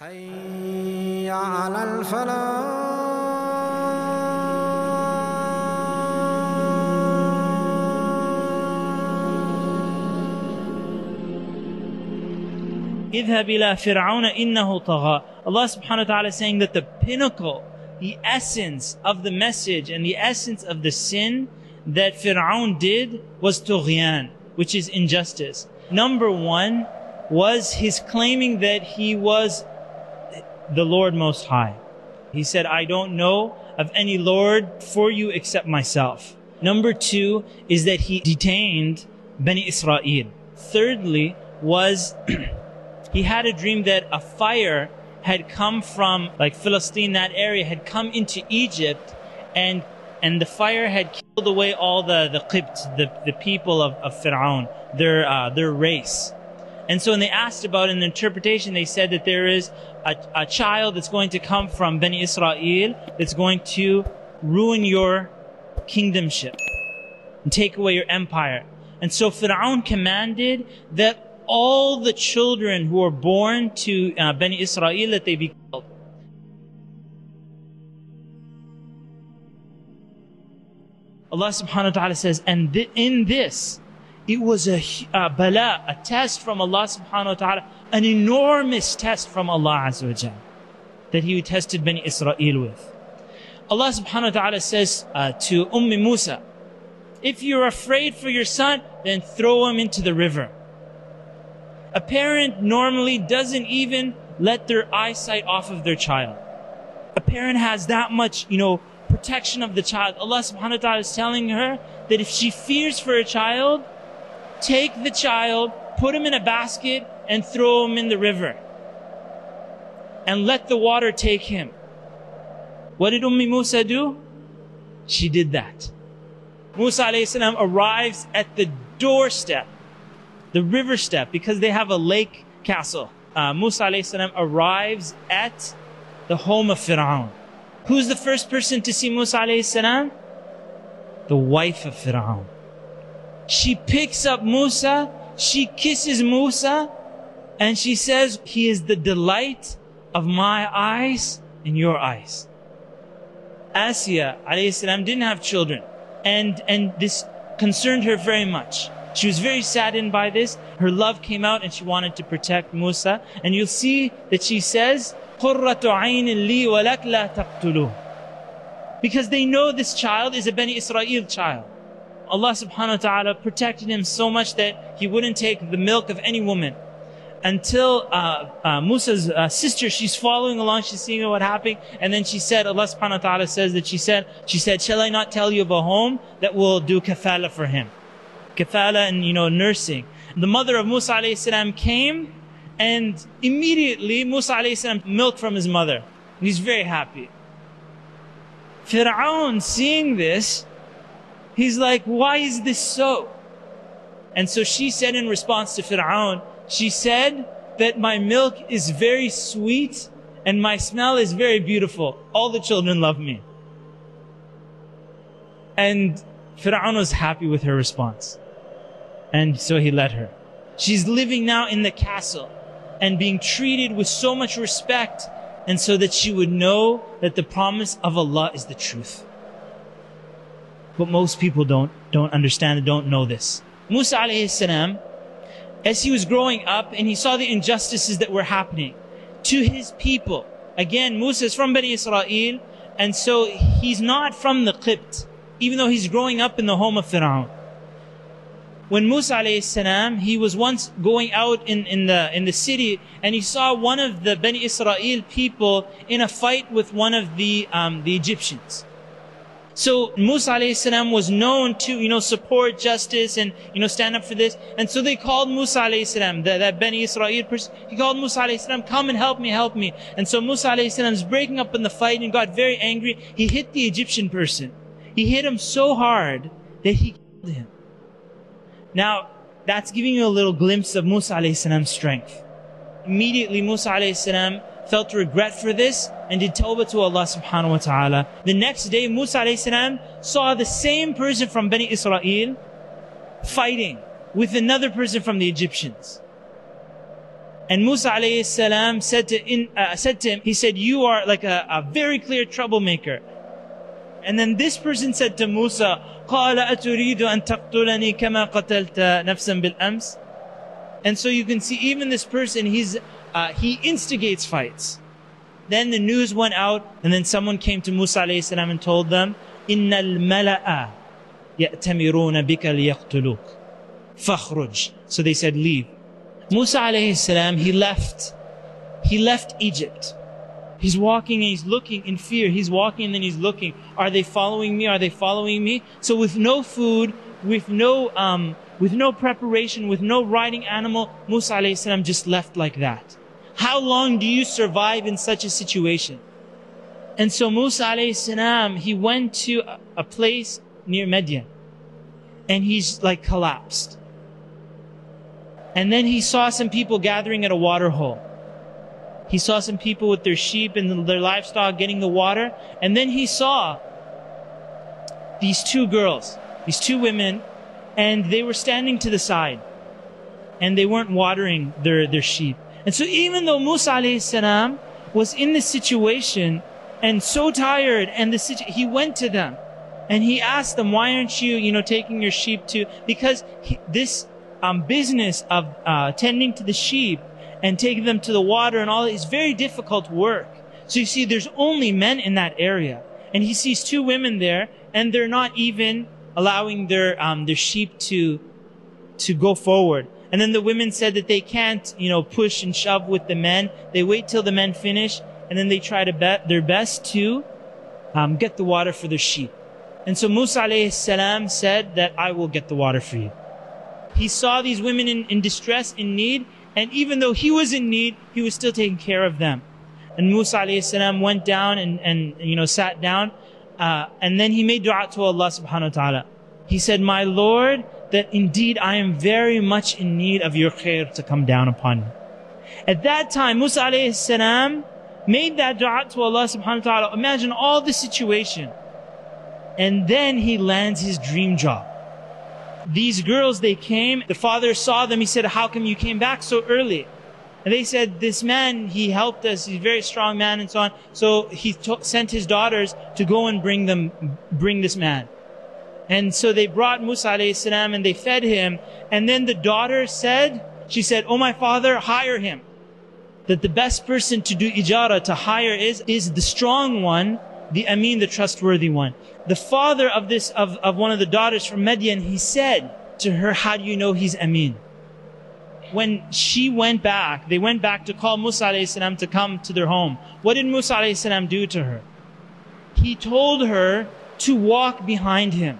حي على الفلاح اذهب إلى فرعون إنه طغى. Allah subhanahu wa ta'ala is saying that the pinnacle, the essence of the message and the essence of the sin that Fir'aun did was tughyan, which is injustice. Number one was his claiming that he was the Lord Most High. He said, I don't know of any Lord for you except myself. Number two is that he detained Bani Israel. Thirdly was he had a dream that a fire had come from like Philistine, that area had come into Egypt and and the fire had killed away all the the Qibt, the, the people of, of Fir'aun, their uh, their race. And so when they asked about an interpretation, they said that there is a, a child that's going to come from Bani Israel that's going to ruin your kingdomship and take away your empire. And so Fir'aun commanded that all the children who are born to uh, Bani Israel that they be killed. Allah subhanahu wa ta'ala says, and th- in this, it was a, bala, a test from Allah subhanahu wa ta'ala, an enormous test from Allah azza wa jal, that He tested Bani Israel with. Allah subhanahu wa ta'ala says uh, to Umm Musa, if you're afraid for your son, then throw him into the river. A parent normally doesn't even let their eyesight off of their child. A parent has that much, you know, protection of the child. Allah subhanahu wa ta'ala is telling her that if she fears for a child, take the child, put him in a basket, and throw him in the river. And let the water take him. What did Ummi Musa do? She did that. Musa salam arrives at the doorstep, the river step, because they have a lake castle. Uh, Musa salam arrives at the home of Fir'aun. Who's the first person to see Musa salam? The wife of Fir'aun. She picks up Musa, she kisses Musa, and she says, He is the delight of my eyes and your eyes. Asiya salam didn't have children, and, and this concerned her very much. She was very saddened by this. Her love came out and she wanted to protect Musa. And you'll see that she says, Because they know this child is a Bani Israel child. Allah subhanahu wa ta'ala protected him so much that he wouldn't take the milk of any woman. Until uh, uh, Musa's uh, sister, she's following along, she's seeing what happened, and then she said, Allah subhanahu wa ta'ala says that she said, she said, shall I not tell you of a home that will do kafala for him? Kafala and, you know, nursing. The mother of Musa alayhi salam came, and immediately Musa alayhi salam milked from his mother. And he's very happy. Fir'aun seeing this, he's like, why is this so? And so she said in response to Fir'aun, she said that my milk is very sweet and my smell is very beautiful. All the children love me. And Fir'aun was happy with her response. And so he let her. She's living now in the castle and being treated with so much respect and so that she would know that the promise of Allah is the truth. But most people don't, don't understand and don't know this. Musa alayhi salam, as he was growing up and he saw the injustices that were happening to his people. Again, Musa is from Bani Israel, and so he's not from the Qibt, even though he's growing up in the home of Fir'aun. When Musa alayhi salam, he was once going out in, in the in the city and he saw one of the Bani Israel people in a fight with one of the um, the Egyptians. So Musa alayhi was known to, you know, support justice and, you know, stand up for this. And so they called Musa alayhi that, that Bani Israel person, he called Musa alayhi come and help me, help me. And so Musa alayhi is breaking up in the fight and got very angry. He hit the Egyptian person. He hit him so hard that he killed him. Now, that's giving you a little glimpse of Musa alayhi strength. Immediately Musa alayhi felt regret for this and did tawbah to Allah subhanahu wa ta'ala. The next day, Musa alayhi salam saw the same person from Bani Israel fighting with another person from the Egyptians. And Musa alayhi salam said to, in, uh, said to him, he said, you are like a, a very clear troublemaker. And then this person said to Musa, قال أتريد أن تقتلني كما قتلت نفسا بالأمس? And so you can see even this person, he's, uh, he instigates fights. Then the news went out, and then someone came to Musa salam and told them, "Inna al-mala'a ya'tamiruna bika liyaqtuluk, fakhruj." So they said, "Leave." Musa salam he left. He left Egypt. He's walking and he's looking in fear. He's walking and then he's looking. Are they following me? Are they following me? So with no food, with no um, with no preparation, with no riding animal, Musa salam just left like that. How long do you survive in such a situation? And so Musa alayhi salam, he went to a, place near Midian and he's like collapsed. And then he saw some people gathering at a water hole. He saw some people with their sheep and their livestock getting the water. And then he saw these two girls, these two women, and they were standing to the side. And they weren't watering their, their sheep. And so even though Musa alayhi salam was in this situation and so tired and the situ- he went to them and he asked them, why aren't you, you know, taking your sheep to, because he, this um, business of uh, tending to the sheep and taking them to the water and all is very difficult work. So you see, there's only men in that area. And he sees two women there and they're not even allowing their, um, their sheep to, to go forward. And then the women said that they can't, you know, push and shove with the men. They wait till the men finish and then they try to bet their best to um, get the water for their sheep. And so Musa alayhi salam said that I will get the water for you. He saw these women in, in distress, in need, and even though he was in need, he was still taking care of them. And Musa alayhi salam went down and, and you know, sat down, uh, and then he made dua to Allah subhanahu wa ta'ala. He said, My Lord, that indeed I am very much in need of your khair to come down upon me. At that time, Musa alayhi salam made that dua to Allah subhanahu wa ta'ala. Imagine all the situation. And then he lands his dream job. These girls, they came, the father saw them, he said, how come you came back so early? And they said, this man, he helped us, he's a very strong man and so on. So he sent his daughters to go and bring them, bring this man. And so they brought Musa alayhi and they fed him. And then the daughter said, she said, oh my father, hire him. That the best person to do ijara, to hire is, is the strong one, the amin, the trustworthy one. The father of this, of, of one of the daughters from Midian, he said to her, how do you know he's amin? When she went back, they went back to call Musa alayhi salam to come to their home. What did Musa alayhi do to her? He told her to walk behind him.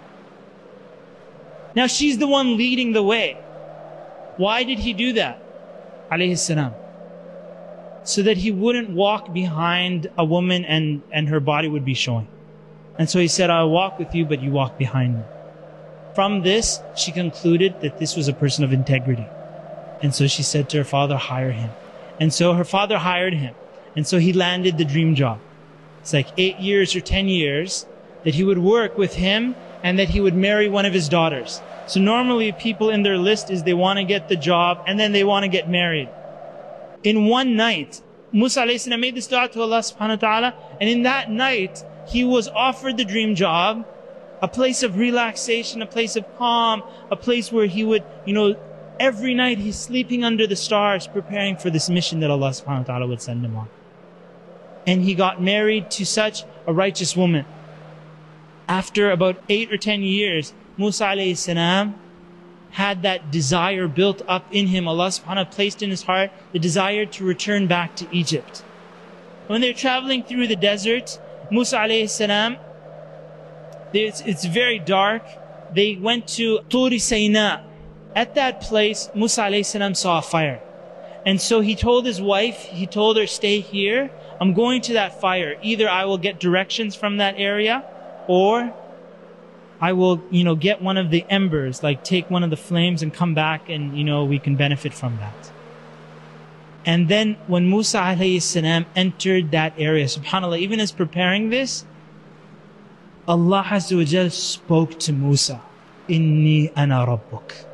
Now she's the one leading the way. Why did he do that? Alayhi salam. So that he wouldn't walk behind a woman and, and her body would be showing. And so he said, I'll walk with you, but you walk behind me. From this, she concluded that this was a person of integrity. And so she said to her father, hire him. And so her father hired him. And so he landed the dream job. It's like eight years or ten years that he would work with him and that he would marry one of his daughters. So normally people in their list is they want to get the job and then they want to get married. In one night, Musa made this dua to Allah subhanahu wa ta'ala and in that night, he was offered the dream job, a place of relaxation, a place of calm, a place where he would, you know, every night he's sleeping under the stars preparing for this mission that Allah subhanahu wa ta'ala would send him on. And he got married to such a righteous woman. After about eight or ten years, Musa alayhi salam had that desire built up in him. Allah subhanahu placed in his heart the desire to return back to Egypt. When they're traveling through the desert, Musa alayhi salam, it's, it's very dark. They went to Turi Sayna. At that place, Musa alayhi salam saw a fire. And so he told his wife, he told her, stay here. I'm going to that fire. Either I will get directions from that area or I will, you know, get one of the embers, like take one of the flames and come back and, you know, we can benefit from that. And then when Musa alayhi salam entered that area, subhanAllah, even as preparing this, Allah has to Jal spoke to Musa, Inni ana rabbuk.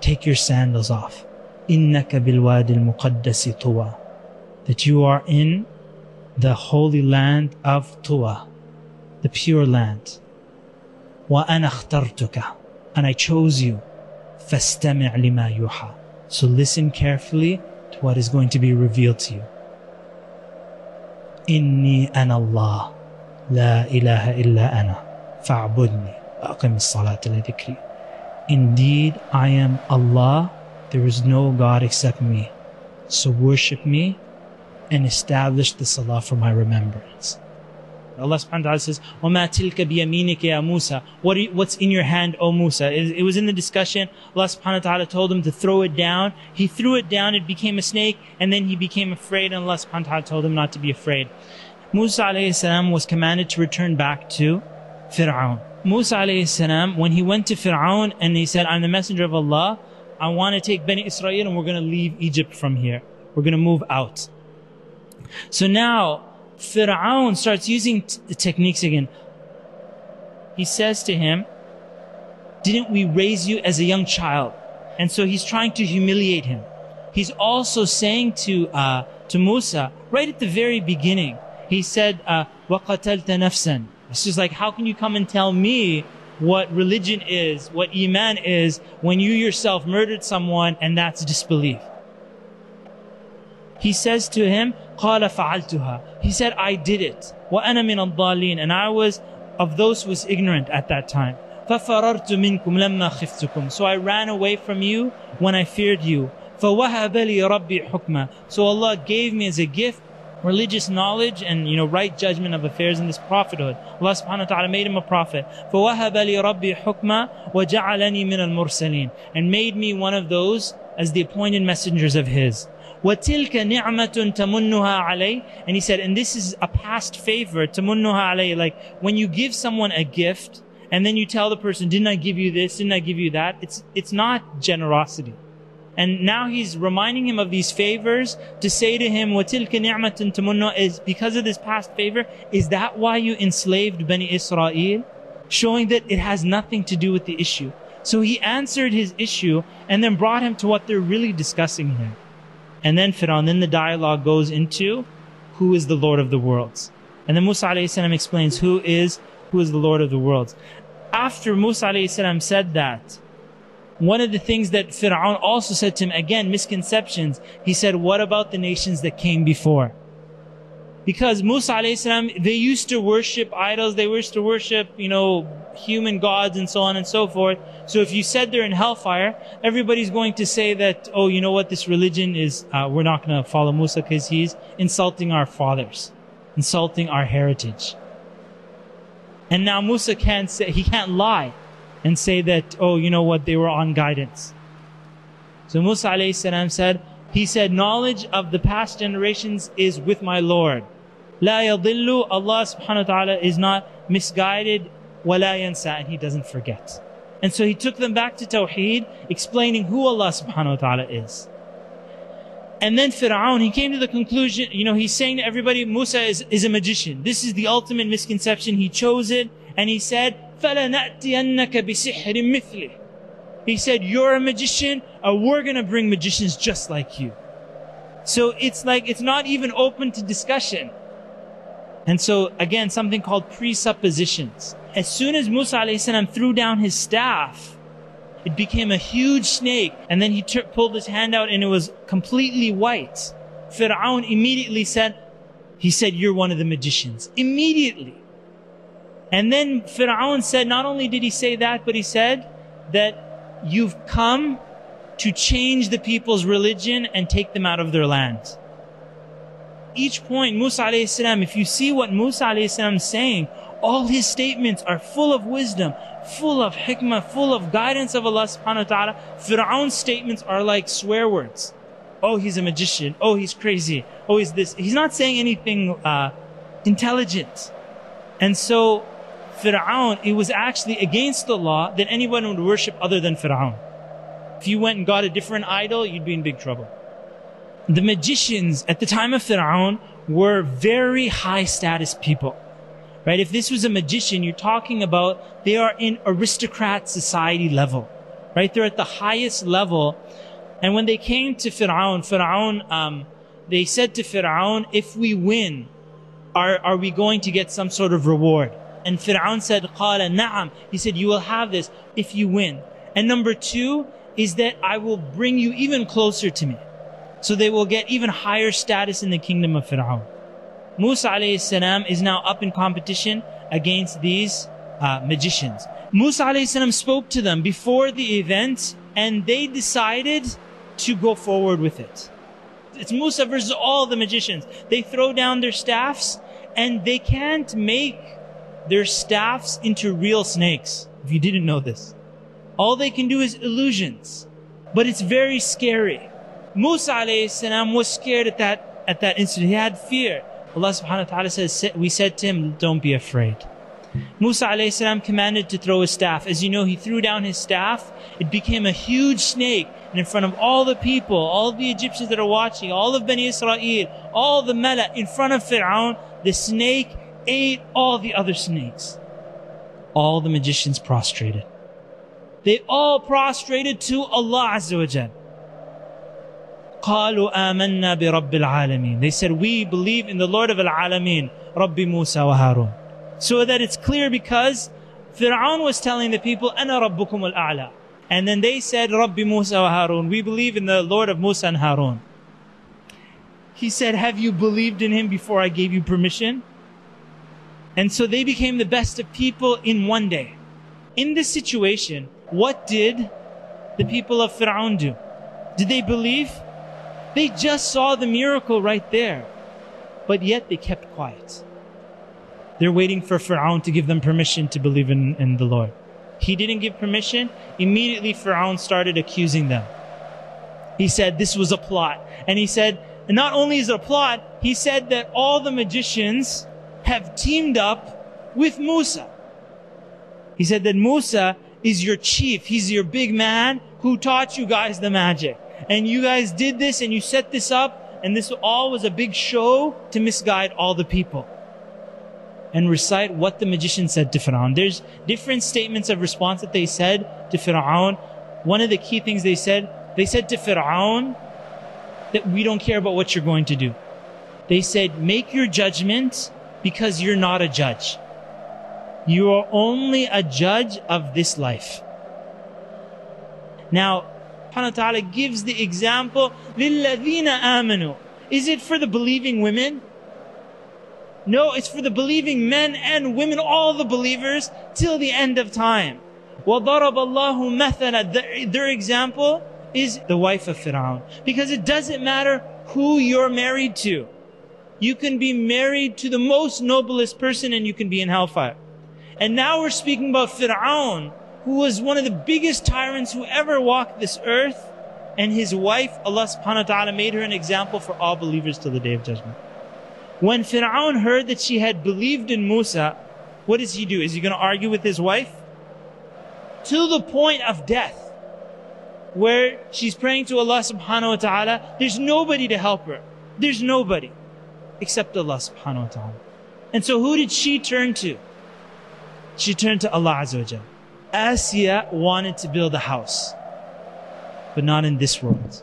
Take your sandals off. Innaka bilwadi al-muqaddasi tuwa. That you are in the holy land of Tuwa the pure land. وَأَنَا اخْتَرْتُكَ And I chose you. فَاسْتَمِعْ لِمَا يُوحَى So listen carefully to what is going to be revealed to you. إِنِّي أَنَا اللَّهِ لا إله إلا أنا فاعبدني وأقم الصلاة لذكري Indeed, I am Allah. There is no God except me. So worship me and establish the salah for my remembrance. Allah subhanahu wa ta'ala says, وَمَا تِلْكَ بِيَمِينِكَ يَا Musa what are you- What's in your hand, O Musa? It, it was in the discussion. Allah subhanahu wa ta'ala told him to throw it down. He threw it down, it became a snake, and then he became afraid, and Allah subhanahu wa ta'ala told him not to be afraid. Musa alayhi salam was commanded to return back to Fir'aun. Musa alayhi salam, when he went to Fir'aun and he said, I'm the messenger of Allah, I want to take Bani Israel and we're going to leave Egypt from here. We're going to move out. So now, Fir'aun starts using t- techniques again. He says to him, Didn't we raise you as a young child? And so he's trying to humiliate him. He's also saying to, uh, to Musa, right at the very beginning, he said, uh, وَقَتَلْتَ نَفْسًا It's just like, how can you come and tell me what religion is, what Iman is, when you yourself murdered someone and that's disbelief? He says to him, قال فعلتها. He said, I did it. وأنا من الضالين. And I was of those who was ignorant at that time. ففررت منكم لما خفتكم. So I ran away from you when I feared you. فوهب لي ربي حكما. So Allah gave me as a gift religious knowledge and you know right judgment of affairs in this prophethood. Allah subhanahu wa ta'ala made him a prophet. فوهب لي ربي حكما وجعلني من المرسلين. And made me one of those as the appointed messengers of his. وَتِلْكَ نِعْمَةٌ تَمُنُّهَا عَلَيْهِ And he said, and this is a past favor, تَمُنُّهَا عَلَيْهِ Like, when you give someone a gift, and then you tell the person, didn't I give you this, didn't I give you that? It's, it's not generosity. And now he's reminding him of these favors to say to him, وَتِلْكَ نِعْمَةٌ تَمُنُّهَا Is because of this past favor, is that why you enslaved Bani Israel? Showing that it has nothing to do with the issue. So he answered his issue and then brought him to what they're really discussing here. And then Fir'aun, then the dialogue goes into who is the Lord of the worlds. And then Musa alayhi explains who is who is the Lord of the worlds. After Musa alayhi said that, one of the things that Fir'aun also said to him, again, misconceptions, he said, what about the nations that came before? Because Musa alayhi they used to worship idols, they used to worship, you know, human gods and so on and so forth. So if you said they're in hellfire, everybody's going to say that, oh, you know what, this religion is, uh, we're not going to follow Musa because he's insulting our fathers, insulting our heritage. And now Musa can't say, he can't lie and say that, oh, you know what, they were on guidance. So Musa alayhi said, he said, knowledge of the past generations is with my Lord. La yadillu, Allah subhanahu wa ta'ala is not misguided, wala yansa, and He doesn't forget. And so He took them back to Tawheed, explaining who Allah subhanahu wa ta'ala is. And then Fir'aun, he came to the conclusion, you know, he's saying to everybody, Musa is, is a magician. This is the ultimate misconception. He chose it, and he said, فَلَنَأْتِيَنَّكَ بِسِحْرٍ مِثْلِهِ He said, you're a magician, uh, we're gonna bring magicians just like you. So it's like, it's not even open to discussion. And so again, something called presuppositions. As soon as Musa salam threw down his staff, it became a huge snake, and then he pulled his hand out and it was completely white. Fir'aun immediately said, he said, you're one of the magicians. Immediately. And then Fir'aun said, not only did he say that, but he said that you've come to change the people's religion and take them out of their land. Each point, Musa alayhi salam, if you see what Musa alayhi salam is saying, all his statements are full of wisdom, full of hikmah, full of guidance of Allah subhanahu wa ta'ala. Fir'aun's statements are like swear words. Oh, he's a magician. Oh, he's crazy. Oh, he's this. He's not saying anything uh, intelligent. And so, Fir'aun, it was actually against the law that anyone would worship other than Fir'aun. If you went and got a different idol, you'd be in big trouble The magicians at the time of Fir'aun were very high status people. Right? If this was a magician, you're talking about they are in aristocrat society level. Right? They're at the highest level And when they came to Fir'aun, Fir'aun, um, they said to Fir'aun, if we win, are, are we going to get some sort of reward? And Fir'aun said, قال نعم. He said, you will have this if you win. And number two is that I will bring you even closer to me. So they will get even higher status in the kingdom of Fir'aun. Musa alayhi salam is now up in competition against these uh, magicians. Musa alayhi salam spoke to them before the event and they decided to go forward with it. It's Musa versus all the magicians. They throw down their staffs and they can't make their staffs into real snakes. If you didn't know this. All they can do is illusions. But it's very scary. Musa alayhi salam was scared at that, at that instant. He had fear. Allah subhanahu wa ta'ala says, we said to him, don't be afraid. Musa alayhi salam commanded to throw his staff. As you know, he threw down his staff. It became a huge snake. And in front of all the people, all the Egyptians that are watching, all of Bani Israel, all the Mala, in front of Fir'aun, the snake ate all the other snakes. All the magicians prostrated. They all prostrated to Allah Azza wa. قالوا آمنا برب العالمين. They said, we believe in the Lord of al-Alameen, Rabbi Musa wa Harun. So that it's clear because Fir'aun was telling the people, أنا ربكم الأعلى. And then they said, Rabbi Musa wa Harun. We believe in the Lord of Musa and Harun. He said, have you believed in him before I gave you permission? And so they became the best of people in one day. In this situation, what did the people of Fir'aun do? Did they believe? They just saw the miracle right there. But yet they kept quiet. They're waiting for Fir'aun to give them permission to believe in, in the Lord. He didn't give permission. Immediately Fir'aun started accusing them. He said this was a plot. And he said, and not only is it a plot, he said that all the magicians have teamed up with Musa. He said that Musa is your chief. He's your big man who taught you guys the magic. And you guys did this and you set this up and this all was a big show to misguide all the people. And recite what the magician said to Fir'aun. There's different statements of response that they said to Fir'aun. One of the key things they said, they said to Fir'aun that we don't care about what you're going to do. They said, make your judgment because you're not a judge. You are only a judge of this life. Now, subhanahu wa ta'ala gives the example, لِلَّذِينَ آمَنُوا. Is it for the believing women? No, it's for the believing men and women, all the believers, till the end of time. وَضَرَبَ اللَّهُ مَثَلًا Their example is the wife of Fir'aun. Because it doesn't matter who you're married to. You can be married to the most noblest person and you can be in hellfire. And now we're speaking about Fir'aun, who was one of the biggest tyrants who ever walked this earth. And his wife, Allah subhanahu wa ta'ala made her an example for all believers till the day of judgment. When Fir'aun heard that she had believed in Musa, what does he do? Is he going to argue with his wife? To the point of death. Where she's praying to Allah subhanahu wa ta'ala, there's nobody to help her. There's nobody. Except Allah subhanahu wa ta'ala. And so who did she turn to? She turned to Allah Azza wa Jal. Asiya wanted to build a house. But not in this world.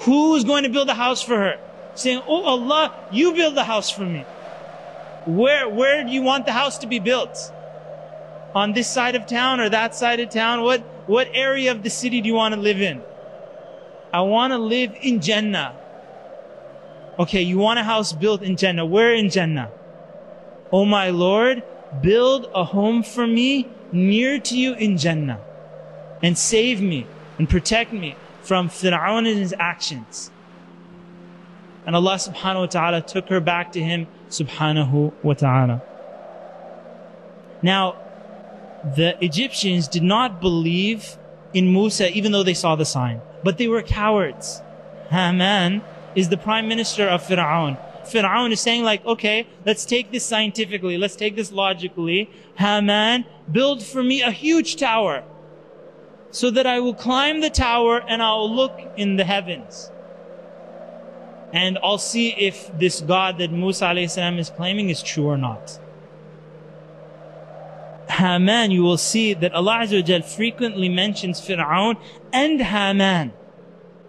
Who is going to build a house for her? Saying, Oh Allah, you build the house for me. Where, where do you want the house to be built? On this side of town or that side of town? What, what area of the city do you want to live in? I want to live in Jannah. Okay, you want a house built in Jannah. Where in Jannah? Oh my Lord, build a home for me near to you in Jannah. And save me and protect me from Fir'aun and his actions. And Allah subhanahu wa ta'ala took her back to him subhanahu wa ta'ala. Now, the Egyptians did not believe in Musa even though they saw the sign. But they were cowards. Haman is the prime minister of Fir'aun. Fir'aun is saying like, okay, let's take this scientifically, let's take this logically. Haman, build for me a huge tower so that I will climb the tower and I'll look in the heavens. And I'll see if this God that Musa alayhi is claiming is true or not. Haman, you will see that Allah frequently mentions Fir'aun and Haman.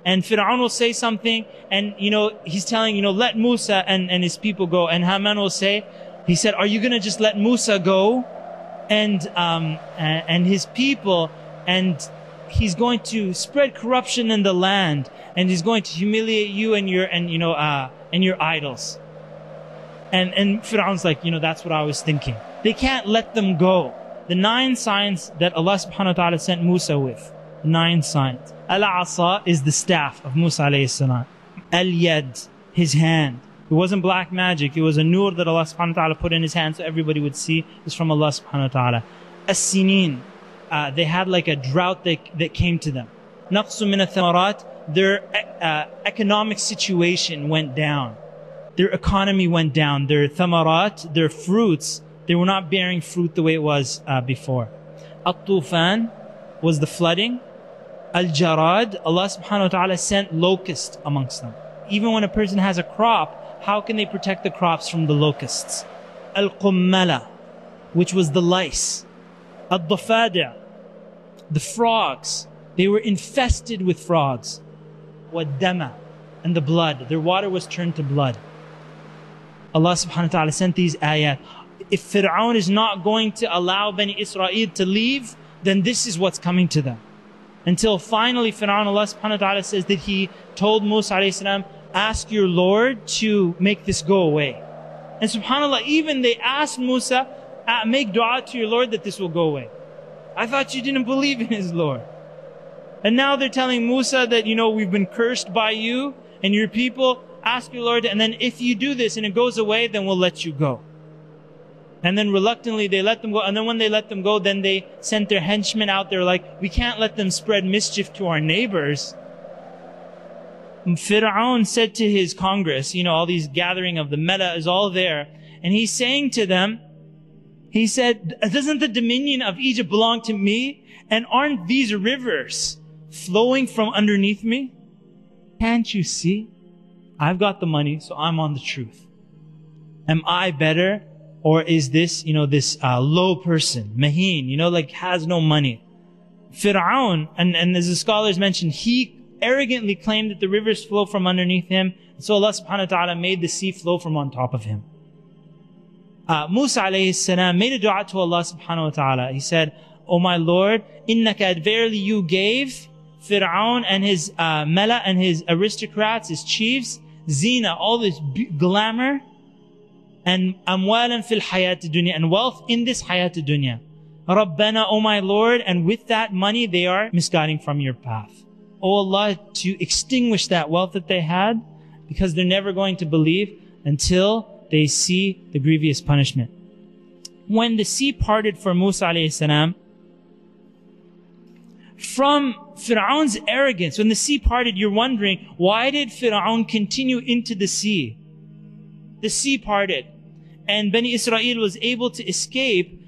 And Fir'aun will say something and, you know, he's telling, you know, let Musa and, and his people go. And Haman will say, he said, are you to just let Musa go and, um, and his people and he's going to spread corruption in the land and he's going to humiliate you and your, and, you know, uh, and your idols. And, and Fir'aun's like, you know, that's what I was thinking. They can't let them go. The nine signs that Allah subhanahu wa ta'ala sent Musa with. Nine signs. Al-Asa is the staff of Musa alayhi salam. Al-Yad, his hand. It wasn't black magic. It was a nur that Allah subhanahu wa ta'ala put in his hand so everybody would see. It's from Allah subhanahu wa ta'ala. As-Sinin. Uh, they had like a drought that, that came to them. Naqsu min thamarat Their uh, economic situation went down. Their economy went down. Their thamarat, their fruits, they were not bearing fruit the way it was uh, before. At-Tufan was the flooding. Al-Jarad, Allah subhanahu wa ta'ala sent locusts amongst them. Even when a person has a crop, how can they protect the crops from the locusts? Al-Qummala, which was the lice. Al-Dafadi', the frogs. They were infested with frogs. Wad-Dama, and the blood. Their water was turned to blood. Allah subhanahu wa ta'ala sent these ayat. If Fir'aun is not going to allow Bani Israel to leave, then this is what's coming to them. Until finally Fir'aun, Allah subhanahu wa ta'ala says that he told Musa alayhi salam, ask your Lord to make this go away. And subhanAllah, even they asked Musa, uh, make dua to your Lord that this will go away. I thought you didn't believe in his Lord. And now they're telling Musa that, you know, we've been cursed by you and your people. Ask your Lord, and then if you do this and it goes away, then we'll let you go. And then reluctantly they let them go. And then when they let them go, then they sent their henchmen out there like, we can't let them spread mischief to our neighbors. Fir'aun said to his Congress, you know, all these gathering of the Meta is all there. And he's saying to them, he said, doesn't the dominion of Egypt belong to me? And aren't these rivers flowing from underneath me? Can't you see? I've got the money, so I'm on the truth. Am I better or is this, you know, this uh, low person, Maheen, you know, like has no money? Fir'aun, and, and as the scholars mentioned, he arrogantly claimed that the rivers flow from underneath him. So Allah subhanahu wa ta'ala made the sea flow from on top of him. Uh, Musa alayhi salam made a dua to Allah subhanahu wa ta'ala. He said, O my Lord, innaka verily you gave Fir'aun and his uh, mela and his aristocrats, his chiefs, zina, all this glamour, and amwalan fil hayat dunya and wealth in this hayat dunya. Rabbana, O my Lord, and with that money they are misguiding from your path. O Allah, to extinguish that wealth that they had, because they're never going to believe until they see the grievous punishment. When the sea parted for Musa salam, from Fir'aun's arrogance, when the sea parted, you're wondering, why did Fir'aun continue into the sea? The sea parted and Bani Israel was able to escape,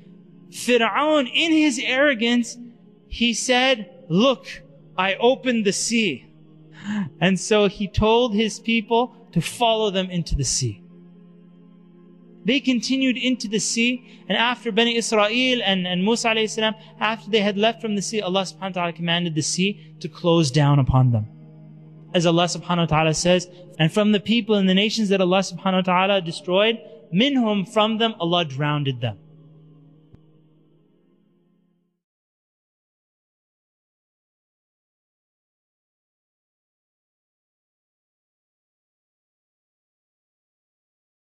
Fir'aun, in his arrogance, he said, look, I opened the sea. And so he told his people to follow them into the sea. They continued into the sea, and after Bani Israel and, and Musa salam, after they had left from the sea, Allah subhanahu wa ta'ala commanded the sea to close down upon them. As Allah subhanahu wa ta'ala says, and from the people and the nations that Allah subhanahu wa ta'ala destroyed, minhum from them Allah drowned them